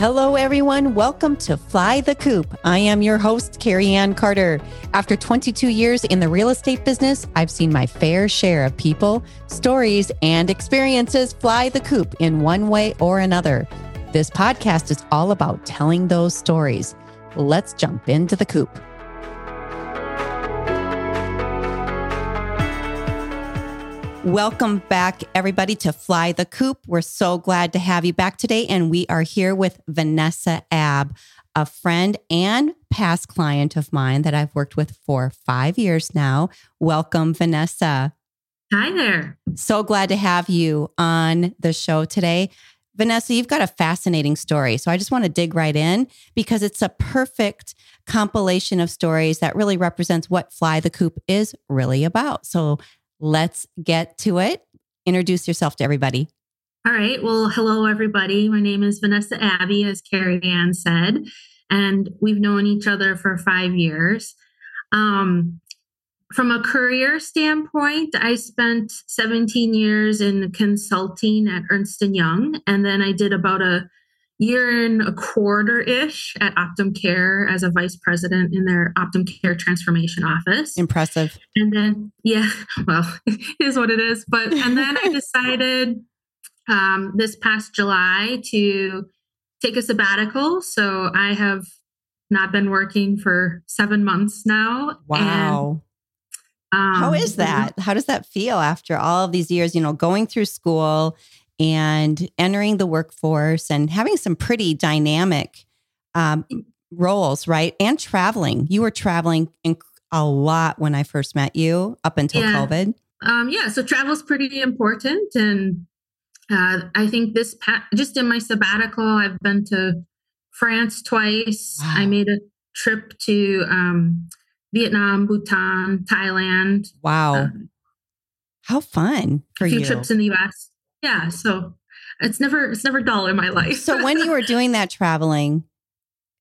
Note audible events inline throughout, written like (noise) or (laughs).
Hello, everyone. Welcome to Fly the Coop. I am your host, Cari Ann Carter. After 22 years in the real estate business, I've seen my fair share of people, stories, and experiences fly the coop in one way or another. This podcast is all about telling those stories. Let's jump into the coop. Welcome back, everybody, to Fly the Coop. We're so glad to have you back today. And we are here with Vanessa Abbe, a friend and past client of mine that I've worked with for five years now. Welcome, Vanessa. Hi there. So glad to have you on the show today. Vanessa, you've got a fascinating story. So I just want to dig right in because it's a perfect compilation of stories that really represents what Fly the Coop is really about. So let's get to it. Introduce yourself to everybody. All right. Well, hello, everybody. My name is Vanessa Abbe, as Cari Ann said, and we've known each other for five years. Um, from a career standpoint, I spent 17 years in consulting at Ernst & Young, and then I did about a year and a quarter ish at OptumCare as a vice president in their Optum Care transformation office. Impressive. And then, yeah, (laughs) well, it is what it is. But, and then I (laughs) decided um, this past July to take a sabbatical. So I have not been working for seven months now. Wow. And, um, How is that? How does that feel after all of these years, you know, going through school and entering the workforce and having some pretty dynamic um, roles, right? And traveling. You were traveling a lot when I first met you up until yeah. COVID. Um, yeah, so travel is pretty important. And uh, I think this, pa- just in my sabbatical, I've been to France twice. Wow. I made a trip to um, Vietnam, Bhutan, Thailand. Wow. Um, How fun for a few you. trips in the US yeah so it's never it's never dull in my life. So when you were doing that traveling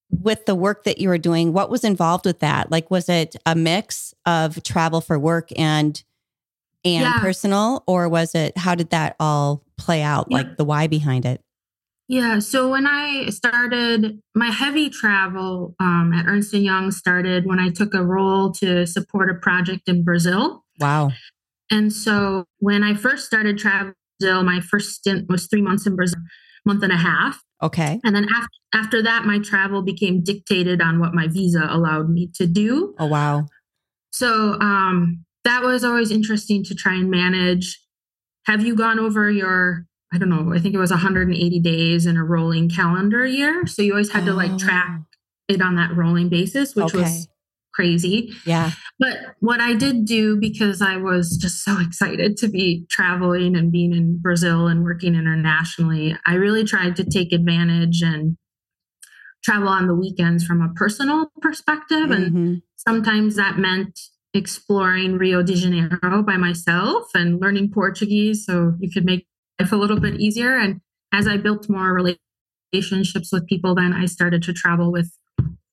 with the work that you were doing what was involved with that? Like was it a mix of travel for work and and yeah. personal? Or was it how did that all play out yeah. like the why behind it? Yeah so when i started my heavy travel um, at ernst & young started when i took a role to support a project in brazil. Wow. And so when i first started traveling Brazil. My first stint was three months in Brazil, month and a half. Okay. And then after, after that, my travel became dictated on what my visa allowed me to do. Oh, wow. So um, that was always interesting to try and manage. Have you gone over your, I don't know, I think it was 180 days in a rolling calendar year. So you always had oh. to like track oh. it on that rolling basis, which okay. was crazy. Yeah. But what I did do because I was just so excited to be traveling and being in Brazil and working internationally, I really tried to take advantage and travel on the weekends from a personal perspective. Mm-hmm. And sometimes that meant exploring Rio de Janeiro by myself and learning Portuguese so you could make life a little bit easier. And as I built more relationships with people, then I started to travel with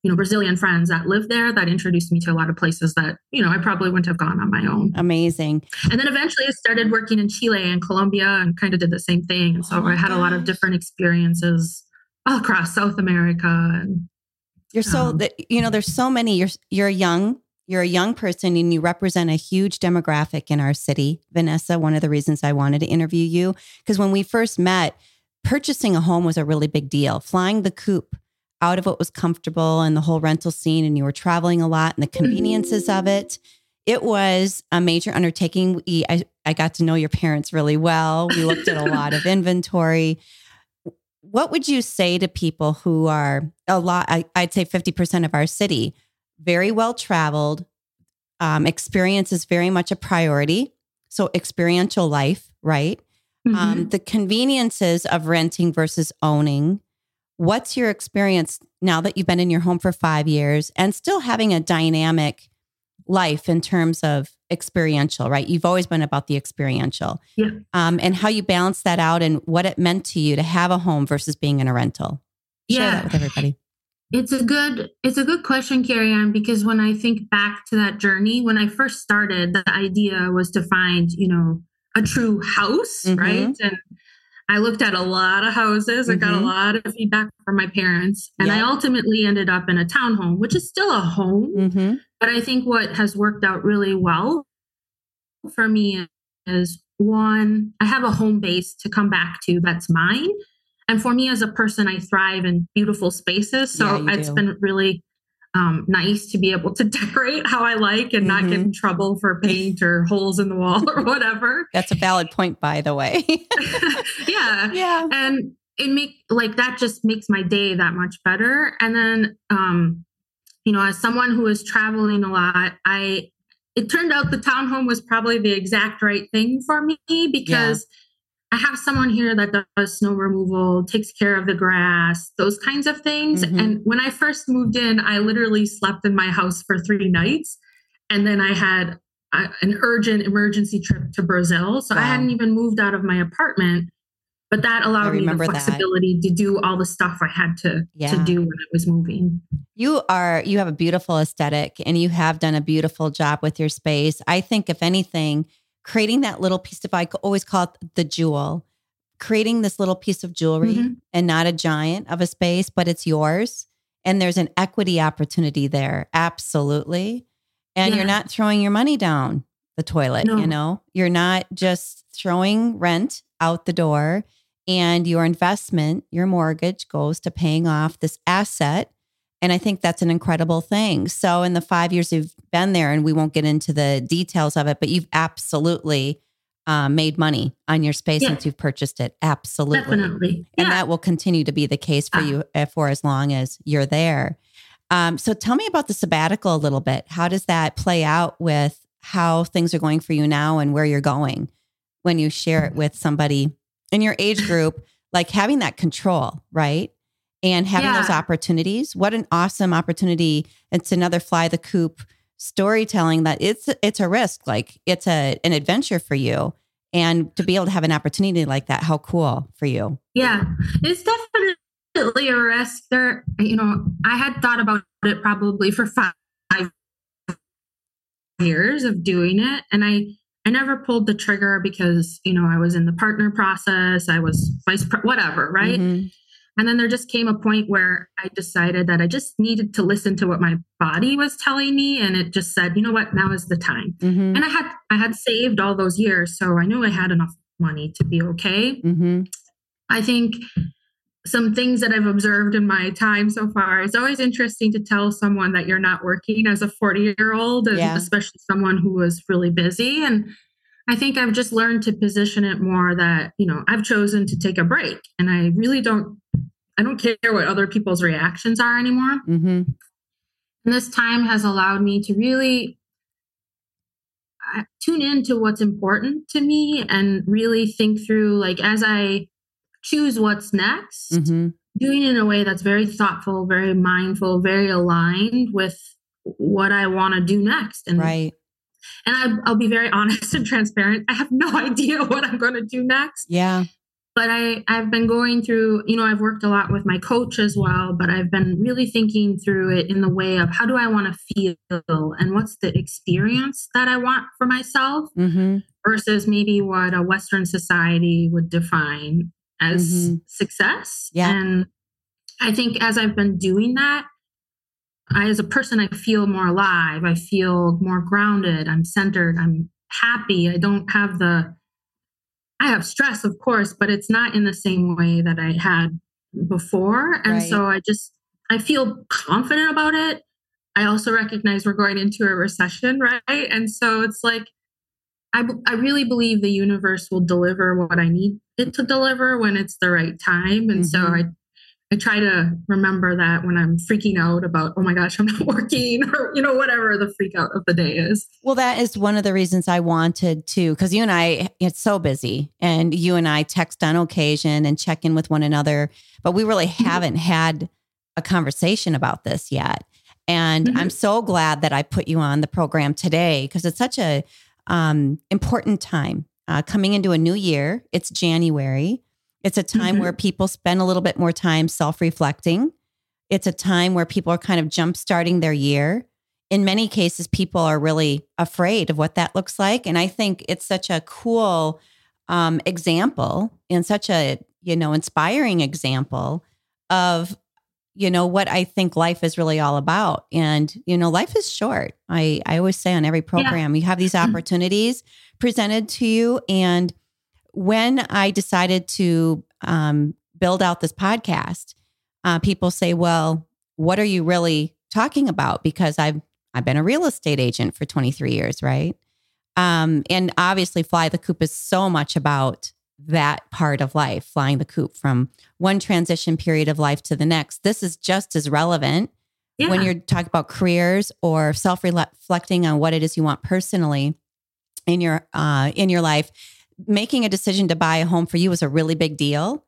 you know Brazilian friends that lived there that introduced me to a lot of places that you know I probably wouldn't have gone on my own. Amazing. And then eventually I started working in Chile and Colombia and kind of did the same thing. And so oh I had gosh. a lot of different experiences all across South America. And you're so um, that you know there's so many. You're you're young. You're a young person and you represent a huge demographic in our city, Vanessa. One of the reasons I wanted to interview you because when we first met, purchasing a home was a really big deal. Flying the coop out of what was comfortable and the whole rental scene and you were traveling a lot and the conveniences of it. It was a major undertaking. We, I, I got to know your parents really well. We looked at a lot of (laughs) inventory. What would you say to people who are a lot I, would say 50% of our city very well traveled um, experience is very much a priority so experiential life right? Um, mm-hmm. um, the conveniences of renting versus owning What's your experience now that you've been in your home for five years and still having a dynamic life in terms of experiential, right? You've always been about the experiential. Yeah. Um, and how you balance that out and what it meant to you to have a home versus being in a rental. Share yeah. that with everybody. It's a good it's a good question, Cari Ann, because when I think back to that journey, when I first started, the idea was to find, you know, a true house, mm-hmm. right? And I looked at a lot of houses. I got a Mhm. lot of feedback from my parents. And I ultimately ended up in a townhome, which is still a home. Mm-hmm. But I think what has worked out really well for me is one, I have a home base to come back to that's mine. And for me as a person, I thrive in beautiful spaces. So Yeah, it's do. been really um, nice to be able to (laughs) decorate how I like and not get Mhm. in trouble for paint or holes in the wall (laughs) or whatever. That's a valid point, by the way. (laughs) yeah. yeah. And it make like that just makes my day that much better. And then um, you know, as someone who is traveling a lot, I it turned out the townhome was probably the exact right thing for me because I have someone here that does snow removal, takes care of the grass, those kinds of things. Mhm. And when I first moved in, I literally slept in my house for three nights. And then I had a, an urgent emergency trip to Brazil. So I hadn't even moved out of my apartment. But that allowed me the remember that. flexibility to do all the stuff I had to, Yeah. to do when I was moving. You are you have a beautiful aesthetic and you have done a beautiful job with your space. I think if anything, creating that little piece of I always call it the jewel. Creating this little piece of jewelry Mhm. and not a giant of a space, but it's yours. And there's an equity opportunity there. Absolutely. And you're not throwing your money down the toilet, No. you know? You're not just throwing rent out the door and your investment, your mortgage goes to paying off this asset. And I think that's an incredible thing. So, in the five years you've been there, and we won't get into the details of it, but you've absolutely um, made money on your space Yeah. since you've purchased it. Absolutely. Definitely. And yeah. that will continue to be the case for Ah. you uh, for as long as you're there. Um, so tell me about the sabbatical a little bit. How does that play out with how things are going for you now and where you're going when you share it with somebody in your age group, like having that control, right? And having those opportunities. What an awesome opportunity. It's another fly the coop storytelling that it's it's a risk, like it's a an adventure for you. And to be able to have an opportunity like that, how cool for you. Yeah, it's definitely a risk. There, you know, I had thought about it probably for five years of doing it, and I I never pulled the trigger because you know I was in the partner process, I was vice pre- whatever, right? Mhm. And then there just came a point where I decided that I just needed to listen to what my body was telling me, and it just said, you know what, now is the time. Mhm. And I had I had saved all those years, so I knew I had enough money to be okay. Mhm. I think some things that I've observed in my time so far, it's always interesting to tell someone that you're not working as a 40 year old, Yeah. especially someone who was really busy. And I think I've just learned to position it more that, you know, I've chosen to take a break and I really don't, I don't care what other people's reactions are anymore. Mhm. And this time has allowed me to really tune into what's important to me and really think through, like, as I choose what's next, Mhm. doing it in a way that's very thoughtful, very mindful, very aligned with what I want to do next. And, Right. And I, I'll be very (laughs) honest and transparent. I have no (laughs) idea what I'm going to do next Yeah. but I, I've been going through, you know, I've worked a lot with my coach as well, but I've been really thinking through it in the way of how do I want to feel and what's the experience that I want for myself Mhm. versus maybe what a Western society would define as Mhm. success. Yeah. And I think as I've been doing that, I, as a person, I feel more alive. I feel more grounded. I'm centered. I'm happy. I don't have the I have stress, of course, but it's not in the same way that I had before. And Right. so I just, I feel confident about it. I also recognize we're going into a recession, (laughs) right? And so it's like, I, b- I really believe the universe will deliver what I need it to deliver when it's the right time. And so Mhm. I, I try to remember that when I'm freaking out about, oh my gosh, I'm not (laughs) working or, you know, whatever the freak out of the day is. Well, that is one of the reasons I wanted to, because you and I, it's so busy, and you and I text on occasion and check in with one another, but we really haven't had a conversation about this yet. And Mhm. I'm so glad that I put you on the program today because it's such a um, important time uh, coming into a new year. It's January. It's a time Mhm. where people spend a little bit more time self reflecting. It's a time where people are kind of jump starting their year. In many cases, people are really afraid of what that looks like. And I think it's such a cool um, example and such a you know inspiring example of you know what I think life is really all about. And you know, life is short. I I always say on every program, yeah. you have these mm-hmm. opportunities presented to you. And when I decided to um, build out this podcast, uh, people say, "Well, what are you really talking about?" Because I've I've been a real estate agent for 23 years, right? Um, and obviously, Fly the Coop is so much about that part of life, flying the coop from one transition period of life to the next. This is just as relevant yeah. when you're talking about careers or self reflecting on what it is you want personally in your uh, in your life. Making a decision to buy a home for you is a really big deal.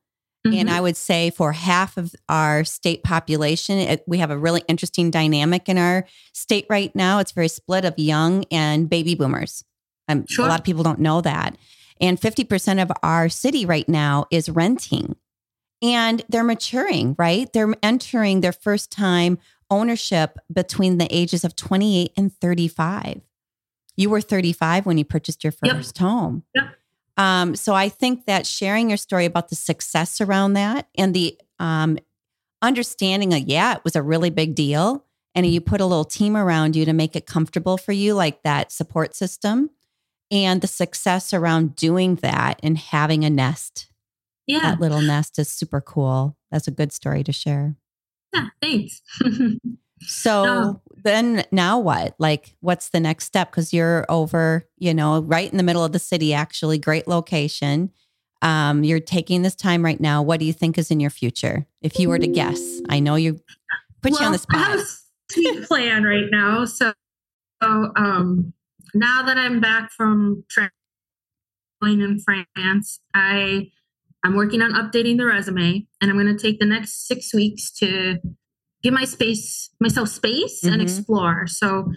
Mm-hmm. And I would say for half of our state population, it, we have a really interesting dynamic in our state right now. It's very split of young and baby boomers. Um, sure. A lot of people don't know that. And 50% of our city right now is renting. And they're maturing, right? They're entering their first time ownership between the ages of 28 and 35. You were 35 when you purchased your first yep. home. Yep. Um, so I think that sharing your story about the success around that and the um, understanding of, yeah, it was a really big deal. And you put a little team around you to make it comfortable for you, like that support system and the success around doing that and having a nest. Yeah. That little nest is super cool. That's a good story to share. Yeah, thanks. (laughs) so oh. then now what? Like what's the next step cuz you're over, you know, right in the middle of the city actually, great location. Um you're taking this time right now. What do you think is in your future? If you were to guess. I know you put well, you on the spot. I have a plan right now. So, so um now that I'm back from traveling in France, I I'm working on updating the resume, and I'm going to take the next six weeks to give my space myself space mm-hmm. and explore. So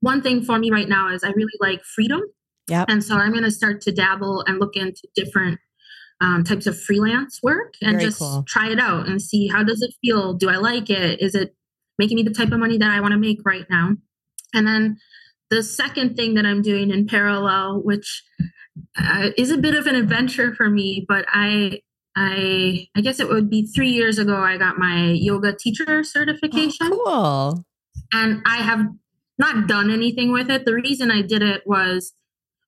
one thing for me right now is I really like freedom. Yeah. And so I'm going to start to dabble and look into different um, types of freelance work and Very just cool. try it out and see how does it feel? Do I like it? Is it making me the type of money that I want to make right now? And then the second thing that I'm doing in parallel, which uh, is a bit of an adventure for me, but I I I guess it would be three years ago I got my yoga teacher certification. Oh, cool. And I have not done anything with it. The reason I did it was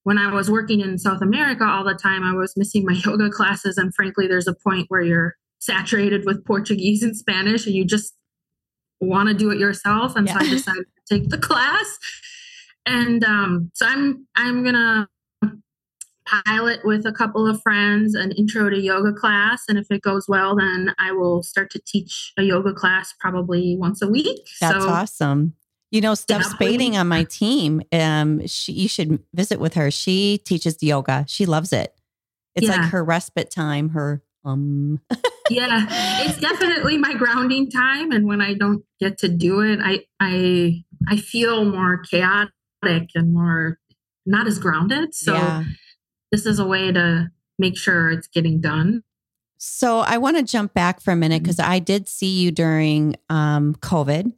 when I was working in South America all the time, I was missing my (laughs) yoga classes. And frankly, there's a point where you're saturated with Portuguese and Spanish and you just want to do it yourself. And yeah. so I (laughs) decided to take the class and um, so i'm i'm gonna pilot with a couple of friends an intro to yoga class and if it goes well then i will start to teach a yoga class probably once a week that's so, awesome you know steph yeah, spading on my team um she you should visit with her she teaches yoga she loves it it's yeah. like her respite time her um (laughs) yeah it's definitely my grounding time and when i don't get to do it i i i feel more chaotic and more not as grounded. So yeah. This is a way to make sure it's getting done. So I want to jump back for a minute because mm-hmm. I did see you during um, COVID.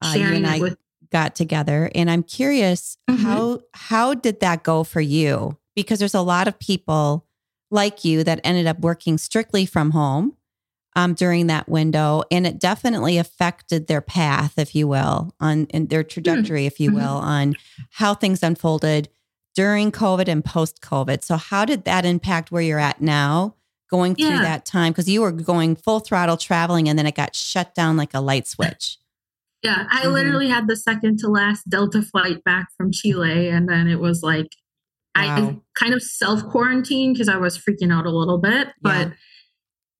Uh, you and I with- got together, and I'm curious mm-hmm. how how did that go for you? Because there's a lot of people like you that ended up working strictly from home um, during that window, and it definitely affected their path, if you will, on their hmm. trajectory, if you mm-hmm. will, on how things unfolded during COVID and post COVID. So, how did that impact where you're at now, going through yeah. that time? Because you were going full throttle traveling, and then it got shut down like a light switch. Yeah, I mm-hmm. literally had the second to last Delta flight back from Chile, and then it was like wow. I kind of self quarantined because I was freaking out a little bit, but. Yeah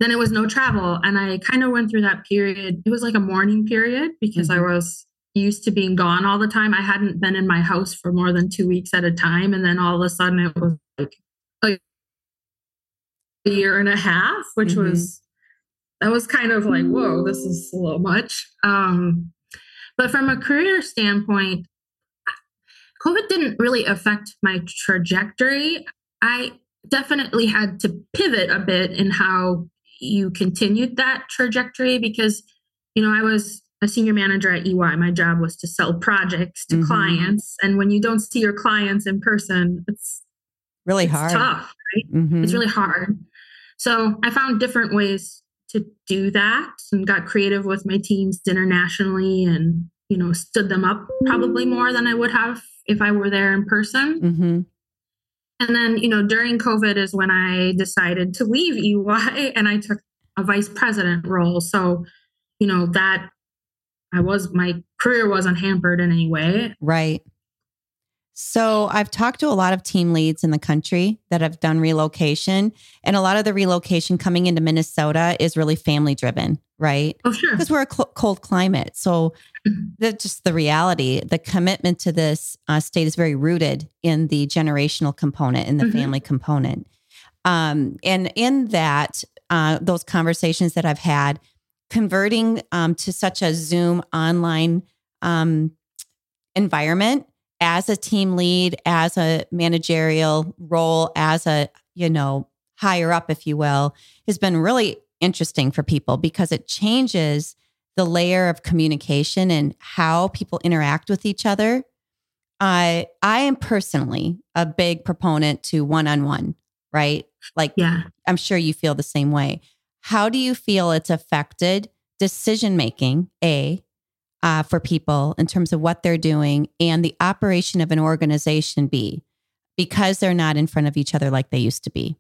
then it was no travel. And I kind of went through that period. It was like a mourning period because mm-hmm. I was used to being gone all the time. I hadn't been in my house for more than two weeks at a time. And then all of a sudden it was like a year and a half, which mm-hmm. was, that was kind of like, whoa, this is a little much. Um, but from a career standpoint, COVID didn't really affect my trajectory. I definitely had to pivot a bit in how you continued that trajectory because you know i was a senior manager at ey my job was to sell projects to mm-hmm. clients and when you don't see your clients in person it's really it's hard. tough, right? Mhm. It's really hard. So I found different ways to do that and got creative with my teams internationally and, you know, stood them up probably more than I would have if I were there in person. Mhm. And then, you know, during COVID is when I decided to leave EY (laughs) and I took a vice president role. So, you know, that I was, my career wasn't hampered in any way. Right. So I've talked to a lot of team leads in the country that have done relocation, and a lot of the relocation coming into Minnesota is really family driven, right? Oh, sure. Because we're a cl- cold climate. So (clears throat) that's just the reality. The commitment to this uh, state is very rooted in the generational component, in the Mhm. family component. Um, and in that, uh, those conversations that I've had, converting um, to such a Zoom online um, environment as a team lead, as a managerial role, as a, you know, higher up, if you will, has been really interesting for people because it changes the layer of communication and how people interact with each other. I I am personally a big proponent to one-on-one, right? Like Yeah. I'm sure you feel the same way. How do you feel it's affected decision making, A, uh, for people in terms of what they're doing and the operation of an organization, B, because they're not in front of each other like they used to be?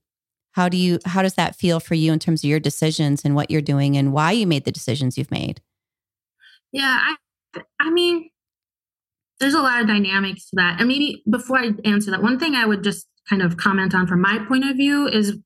How do you how does that feel for you in terms of your decisions and what you're doing and why you made the decisions you've made? Yeah. I, I mean, there's a lot of dynamics to that. And maybe before I answer that, one thing I would just kind of comment on from my point of view is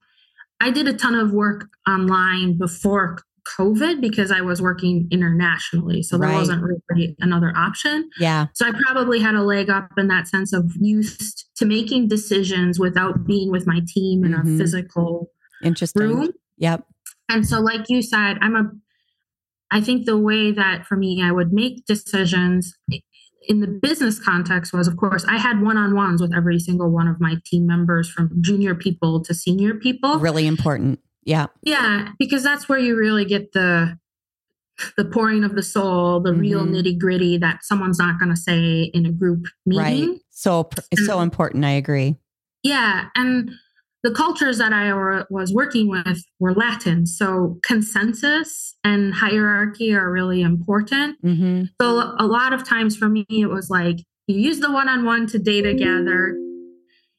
I did a ton of work online before COVID because I was working internationally. So there Right. wasn't really another option. Yeah, So I probably had a leg up in that sense of used to making decisions without being with my team in Mhm. a physical interesting. room. Yep. And so, like you said, I'm a, I think the way that for me, I would make decisions in the business context was, of course, I had one on ones with every single one of my team members from junior people to senior people. Really important. Yeah. Yeah, because that's where you really get the, the pouring of the soul, the real Mhm. nitty gritty that someone's not going to say in a group meeting. Right. So it's so important. I agree. Yeah, and the cultures that I were, was working with were Latin, so consensus and hierarchy are really important. hmm So a lot of times for me, it was like you use the one-on-one to data gather.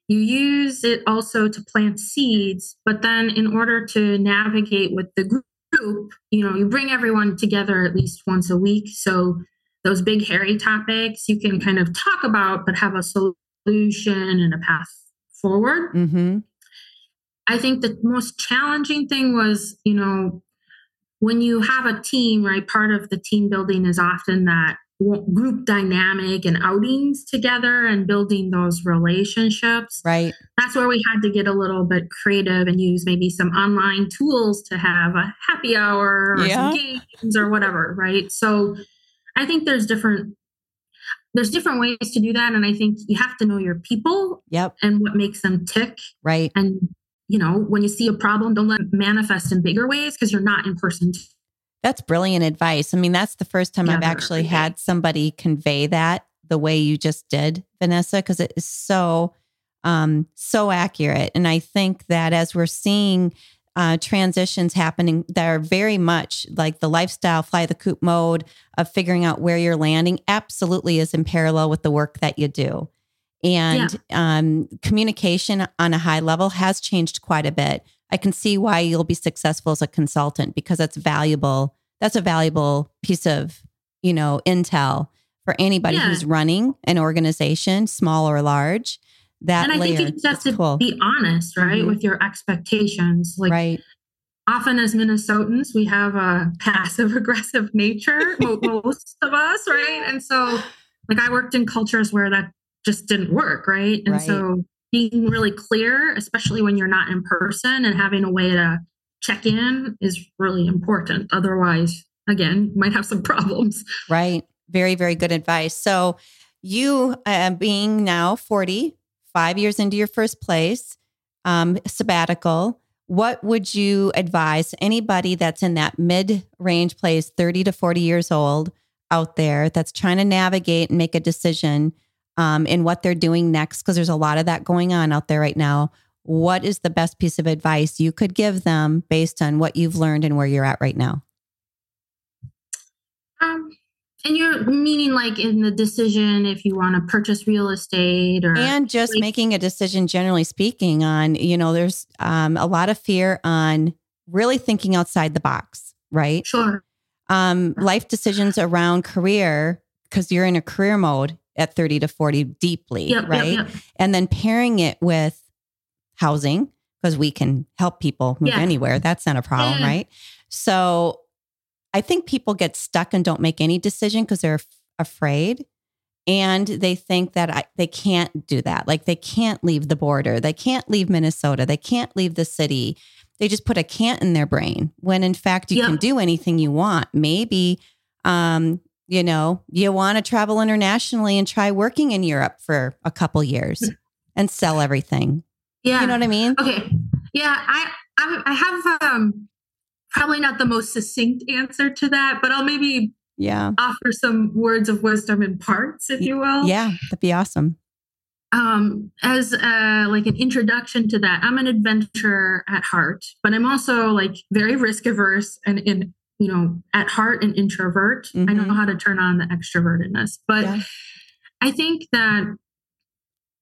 You use it also to plant seeds, but then in order to navigate with the group, you know, you bring everyone together at least once a week. So those big hairy topics you can kind of talk about, but have a solution and a path forward. hmm I think the most challenging thing was, you know, when you have a team, right? Part of the team building is often that group dynamic and outings together and building those relationships. Right. That's where we had to get a little bit creative and use maybe some online tools to have a happy hour or Yeah. some games or whatever, right? So I think there's different there's different ways to do that and I think you have to know your people Yep. and what makes them tick Right. and you know when you see a problem don't let it manifest in bigger ways because you're not in person That's brilliant advice. I mean, that's the first time I've Yeah. actually had somebody convey that the way you just did, Vanessa, because it is so, um, so accurate. And I think that as we're seeing uh, transitions happening that are very much like the lifestyle fly the coop mode of figuring out where you're landing, absolutely is in parallel with the work that you do. And um, communication on a high level has changed quite a bit. I can see why you'll be successful as a consultant because that's valuable. That's a valuable piece of, you know, intel for anybody Yeah. who's running an organization, small or large. That and i layer, think you just have to cool. be honest right Mhm. with your expectations like right. often as minnesotans we have a passive aggressive nature (laughs) most of us right and so like i worked in cultures where that just didn't work right and Right. so being really clear especially when you're not in person and having a way to check in is really important otherwise again you might have some (laughs) problems Right. Very, very good advice. So, you uh, being now 40, five years into your first place, um, sabbatical, what would you advise anybody that's in that mid range place, 30 to 40 years old out there, that's trying to navigate and make a decision um, in what they're doing next, because there's a lot of that going on out there right now, what is the best piece of advice you could give them based on what you've learned and where you're at right now? Um, and you're meaning like in the decision if you want to purchase real estate or and just like, making a decision generally speaking on you know there's um, a lot of fear on really thinking outside the box right? Sure. Um, life decisions around career because you're in a career mode at 30 to 40 deeply yep, right yep, yep. and then pairing it with housing because we can help people move yeah. anywhere that's not a problem yeah. right so I think people get stuck and don't make any decision because they're f- afraid. And they think that I, they can't do that. Like they can't leave the border. They can't leave Minnesota. They can't leave the city. They just put a can't in their brain when in fact you yeah. can do anything you want. Maybe, um, you know, you want to travel internationally and try working in Europe for a couple years mm. and sell everything. Yeah. You know what I mean? Okay. Yeah. I, I, I have, um, probably not the most succinct answer to that, but I'll maybe yeah offer some words of wisdom in parts, if you will. Yeah, that'd be awesome. Um, as uh, like an introduction to that, I'm an adventurer at heart, but I'm also like very risk averse and in you know at heart an introvert. Mm-hmm. I know how to turn on the extrovertedness, but yeah. I think that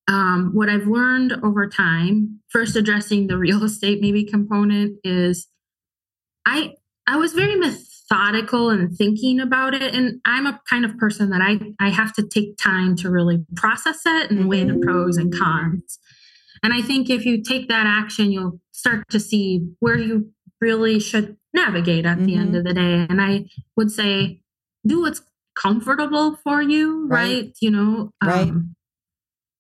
um, what I've learned over time, first addressing the real estate maybe component, is I I was very methodical and thinking about it and I'm a kind of person that I I have to take time to really process it and weigh the pros and cons. And I think if you take that action you'll start to see where you really should navigate at mm-hmm. the end mm-hmm. of the day and I would say do what's comfortable for you, right? right? You know, right. Um,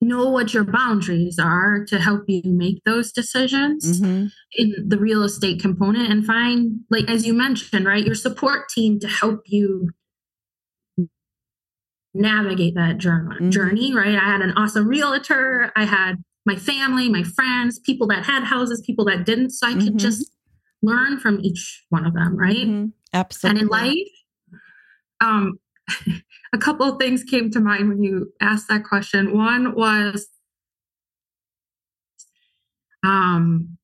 know what your boundaries are to help you make those decisions mm-hmm. in the real estate component and find like as you mentioned right your support team to help you navigate that journey mm-hmm. journey right i had an awesome realtor i had my family my friends people that had houses people that didn't so i mm-hmm. could just learn from each one of them right mm-hmm. absolutely and in life um (laughs) a couple of things came to mind when you asked that question. One was, um,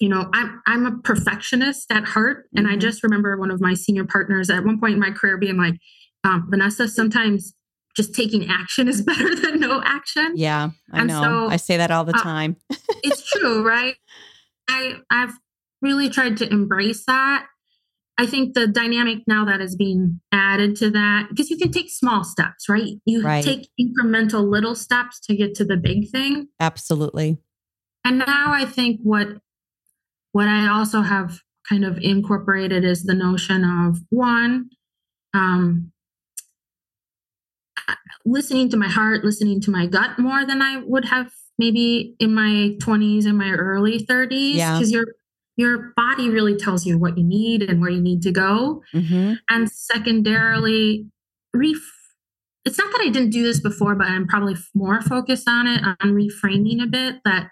you know, I'm I'm a perfectionist at heart, and mm-hmm. I just remember one of my senior partners at one point in my career being like, um, "Vanessa, sometimes just taking action is (laughs) better than no action." Yeah, I and know. So, I say that all the uh, time. it's true, (laughs) right? I I've really tried to embrace that I think the dynamic now that is being added to that, because you can take small steps, right? You right. take incremental little steps to get to the big thing. Absolutely. And now I think what what I also have kind of incorporated is the notion of one, um, listening to my heart, listening to my gut more than I would have maybe in my 20s and my early 30s. Yeah. Because you're your body really tells you what you need and where you need to go. Mm-hmm. And secondarily, ref- it's not that I didn't do this before, but I'm probably more focused on it, on reframing a bit that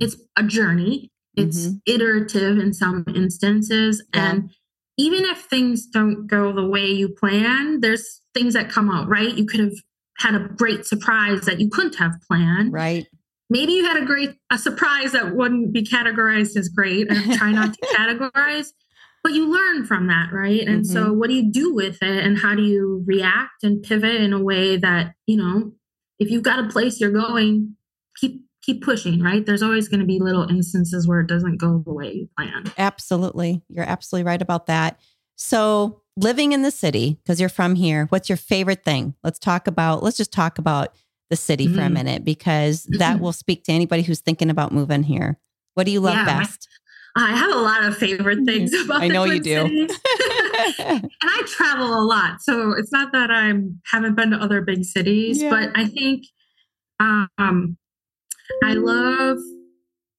it's a journey, it's mm-hmm. iterative in some instances. Yeah. And even if things don't go the way you plan, there's things that come out, right? You could have had a great surprise that you couldn't have planned. Right maybe you had a great a surprise that wouldn't be categorized as great and try not to (laughs) categorize but you learn from that right? And mm-hmm. so what do you do with it and how do you react and pivot in a way that you know if you've got a place you're going keep keep pushing right? There's always going to be little instances where it doesn't go the way you plan absolutely. You're absolutely right about that. So living in the city because you're from here what's your favorite thing? Let's talk about let's just talk about the city mm-hmm. for a mm-hmm. minute because that mm-hmm. will speak to anybody who's thinking about moving here. What do you love yeah, best? I have a lot of favorite things mm-hmm. (laughs) about. I know you do, (laughs) and I travel a lot, so it's not that I haven't been to other big cities, yeah. but I think um, I love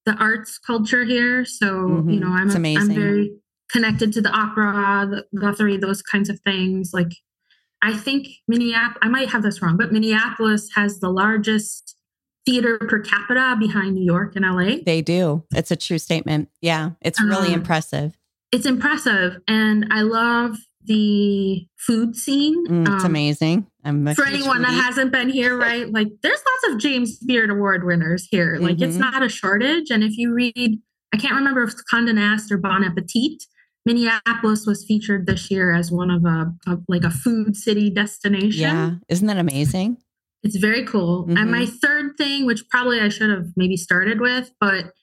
the arts culture here. So mm-hmm. you know, I'm I'm very connected to the opera, the Guthrie, those kinds of things. Like I think Minneapolis, I might have this wrong, but Minneapolis has the largest theater per capita behind New York and LA. They do. It's a true statement. Yeah, it's really um, impressive. It's impressive. And I love the food scene. Mm, it's um, amazing. I'm for anyone that hasn't been here, right? Like there's lots of James Beard Award winners here. Like mm-hmm. it's not a shortage. And if you read, I can't remember if it's Condé Nast or Bon Appetit, Minneapolis was featured this year as one of a, a, like a food city destination. Yeah, isn't that amazing? It's very cool. Mm-hmm. And my third thing, which probably I should have maybe started with, but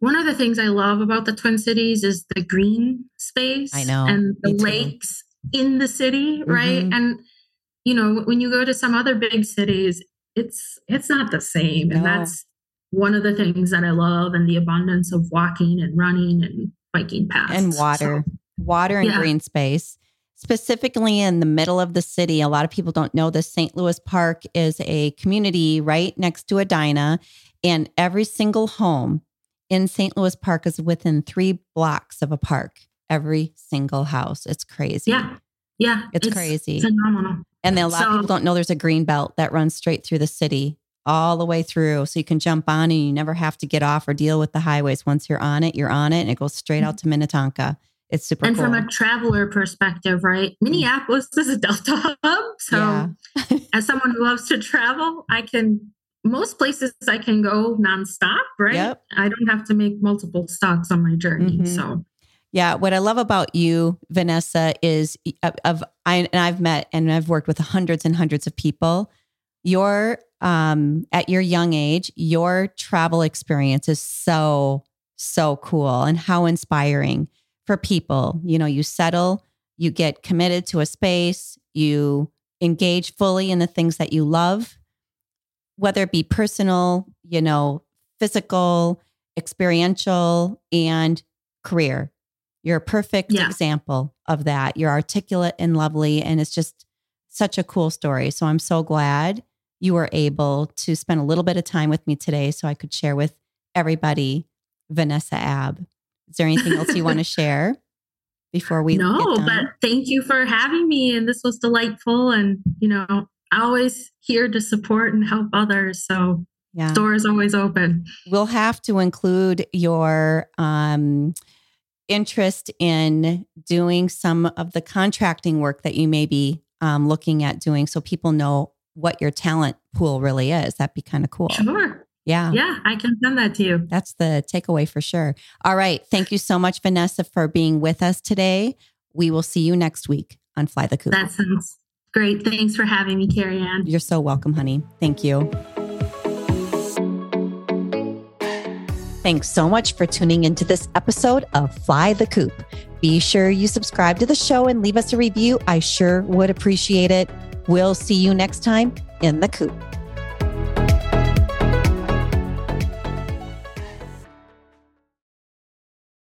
one of the things I love about the Twin Cities is the green space. I know, and the lakes in the city, right? Mm-hmm. And you know, when you go to some other big cities, it's it's not the same, no. and that's one of the things that I love, and the abundance of walking and running and biking paths and water, so, water and yeah. green space. Specifically in the middle of the city, a lot of people don't know this. St. Louis Park is a community right next to Edina, and every single home in St. Louis Park is within three blocks of a park. Every single house. It's crazy. Yeah. Yeah. It's, it's crazy. Phenomenal. And a lot so, of people don't know there's a green belt that runs straight through the city all the way through. So you can jump on and you never have to get off or deal with the highways. Once you're on it, you're on it and it goes straight out to Minnetonka. It's super and cool. from a traveler perspective, right? Minneapolis is a Delta hub. So yeah. as someone who loves to travel, I can most places I can go nonstop, right? Yep. I don't have to make multiple stops on my journey. Mm-hmm. So yeah, what I love about you, Vanessa, is of I and I've met and I've worked with hundreds and hundreds of people your um at your young age your travel experience is so so cool and how inspiring for people. You know you settle you get committed to a space you engage fully in the things that you love whether it be personal you know physical experiential and career. You're a perfect yeah. example of that. You're articulate and lovely and it's just such a cool story. So i'm so glad you were able to spend a little bit of time with me today so I could share with everybody Vanessa Abbe. Is there anything else you want to (laughs) share before we No, but thank you for having me and this was delightful and you know, always here to support and help others. So yeah. door is always open. We'll have to include your um interest in doing some of the contracting work that you may be um, looking at doing so people know what your talent pool really is. That'd be kind of cool. Sure. Yeah. Yeah, I can send that to you. That's the takeaway for sure. All right. Thank you so much, Vanessa, for being with us today. We will see you next week on Fly the Coop. That sounds great. Thanks for having me, Cari Ann. You're so welcome, honey. Thank you. Thanks so much for tuning into this episode of Fly the Coop. Be sure you subscribe to the show and leave us a review. I sure would appreciate it. We'll see you next time in the coop.